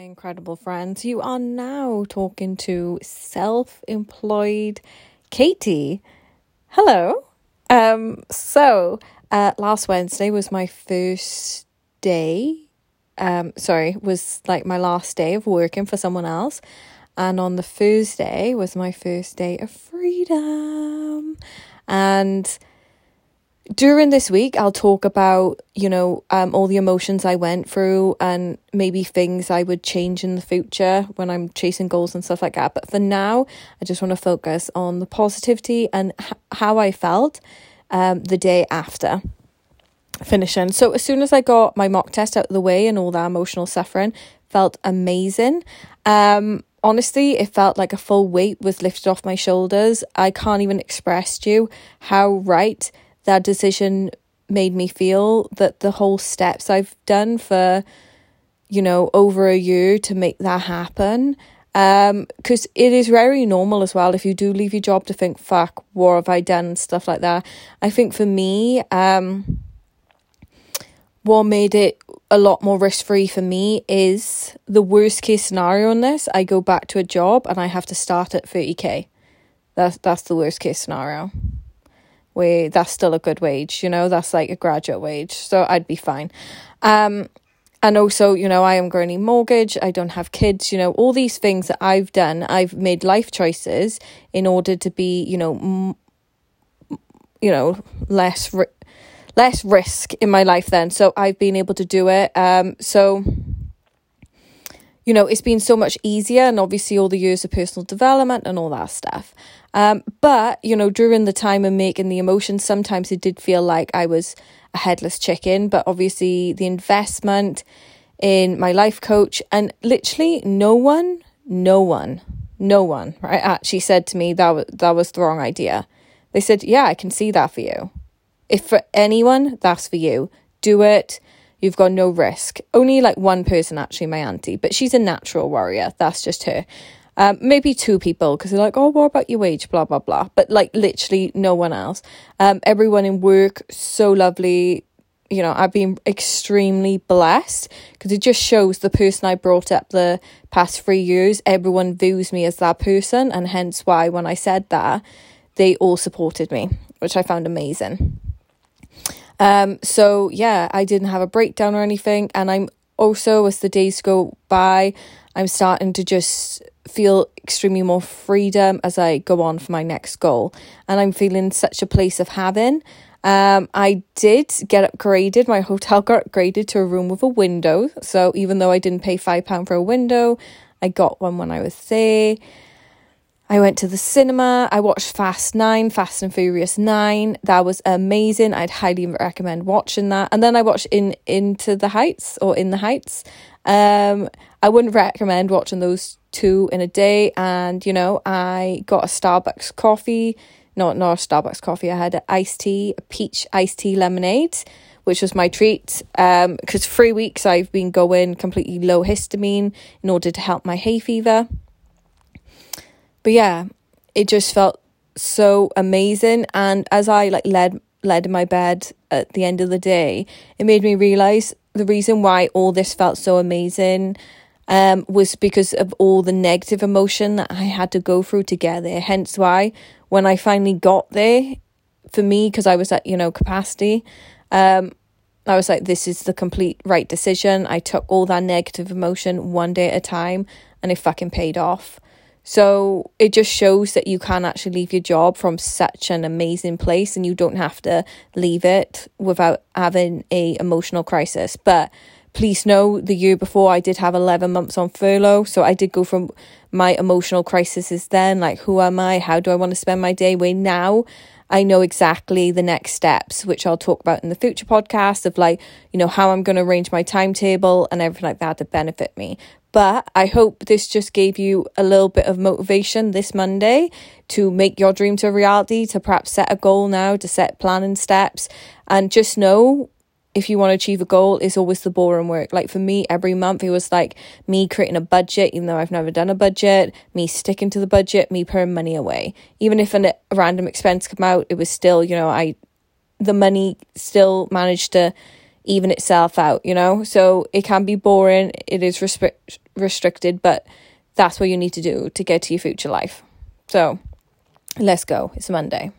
my incredible friends. You are now talking to self employed Katie. Hello. Um, so, uh, last Wednesday was my first day. Um, sorry, was like my last day of working for someone else. And on the Thursday was my first day of freedom. And during this week i'll talk about you know um, all the emotions i went through and maybe things i would change in the future when i'm chasing goals and stuff like that but for now i just want to focus on the positivity and h- how i felt um, the day after finishing so as soon as i got my mock test out of the way and all that emotional suffering felt amazing um, honestly, it felt like a full weight was lifted off my shoulders. I can't even express to you how right that decision made me feel that the whole steps I've done for, you know, over a year to make that happen. Um, because it is very normal as well if you do leave your job to think, fuck, what have I done? Stuff like that. I think for me, um, what made it a lot more risk free for me is the worst case scenario on this. I go back to a job and I have to start at 30k. That's that's the worst case scenario where that's still a good wage, you know, that's like a graduate wage. So I'd be fine. Um, and also, you know, I am growing mortgage, I don't have kids, you know, all these things that I've done, I've made life choices in order to be, you know, m- you know, less ri- less risk in my life then. So I've been able to do it. Um, so you know, it's been so much easier and obviously all the years of personal development and all that stuff. Um, but, you know, during the time of making the emotions, sometimes it did feel like I was a headless chicken. But obviously, the investment in my life coach and literally no one, no one, no one, right, actually said to me that, w- that was the wrong idea. They said, Yeah, I can see that for you. If for anyone, that's for you. Do it. You've got no risk. Only like one person, actually, my auntie, but she's a natural warrior. That's just her. Um, maybe two people because they're like, oh, what about your wage? Blah, blah, blah. But like literally no one else. Um, everyone in work, so lovely. You know, I've been extremely blessed because it just shows the person I brought up the past three years. Everyone views me as that person. And hence why when I said that, they all supported me, which I found amazing. Um, so yeah, I didn't have a breakdown or anything. And I'm also, as the days go by, I'm starting to just feel extremely more freedom as I go on for my next goal. And I'm feeling such a place of having. Um, I did get upgraded. My hotel got upgraded to a room with a window. So even though I didn't pay £5 for a window, I got one when I was there. I went to the cinema. I watched Fast 9, Fast and Furious 9. That was amazing. I'd highly recommend watching that. And then I watched In Into the Heights or In the Heights. Um, I wouldn't recommend watching those two in a day. And, you know, I got a Starbucks coffee. Not, not a Starbucks coffee. I had an iced tea, a peach iced tea lemonade, which was my treat. Um, because three weeks I've been going completely low histamine in order to help my hay fever. But yeah, it just felt so amazing. And as I like led led in my bed at the end of the day, it made me realize the reason why all this felt so amazing um, was because of all the negative emotion that I had to go through to get there. Hence why when I finally got there, for me, because I was at, you know, capacity, um, I was like, this is the complete right decision. I took all that negative emotion one day at a time and it fucking paid off. So it just shows that you can actually leave your job from such an amazing place and you don't have to leave it without having a emotional crisis. But please know the year before I did have 11 months on furlough. So I did go from my emotional crises then, like, who am I? How do I want to spend my day? Where now I know exactly the next steps, which I'll talk about in the future podcast of like, you know, how I'm going to arrange my timetable and everything like that to benefit me. But I hope this just gave you a little bit of motivation this Monday to make your dream to a reality, to perhaps set a goal now, to set planning steps, and just know if you want to achieve a goal it's always the boring work. Like for me, every month it was like me creating a budget, even though I've never done a budget, me sticking to the budget, me putting money away. Even if a random expense come out, it was still, you know, I, the money still managed to even itself out, you know? So it can be boring, it is restric- restricted, but that's what you need to do to get to your future life. So let's go. It's Monday.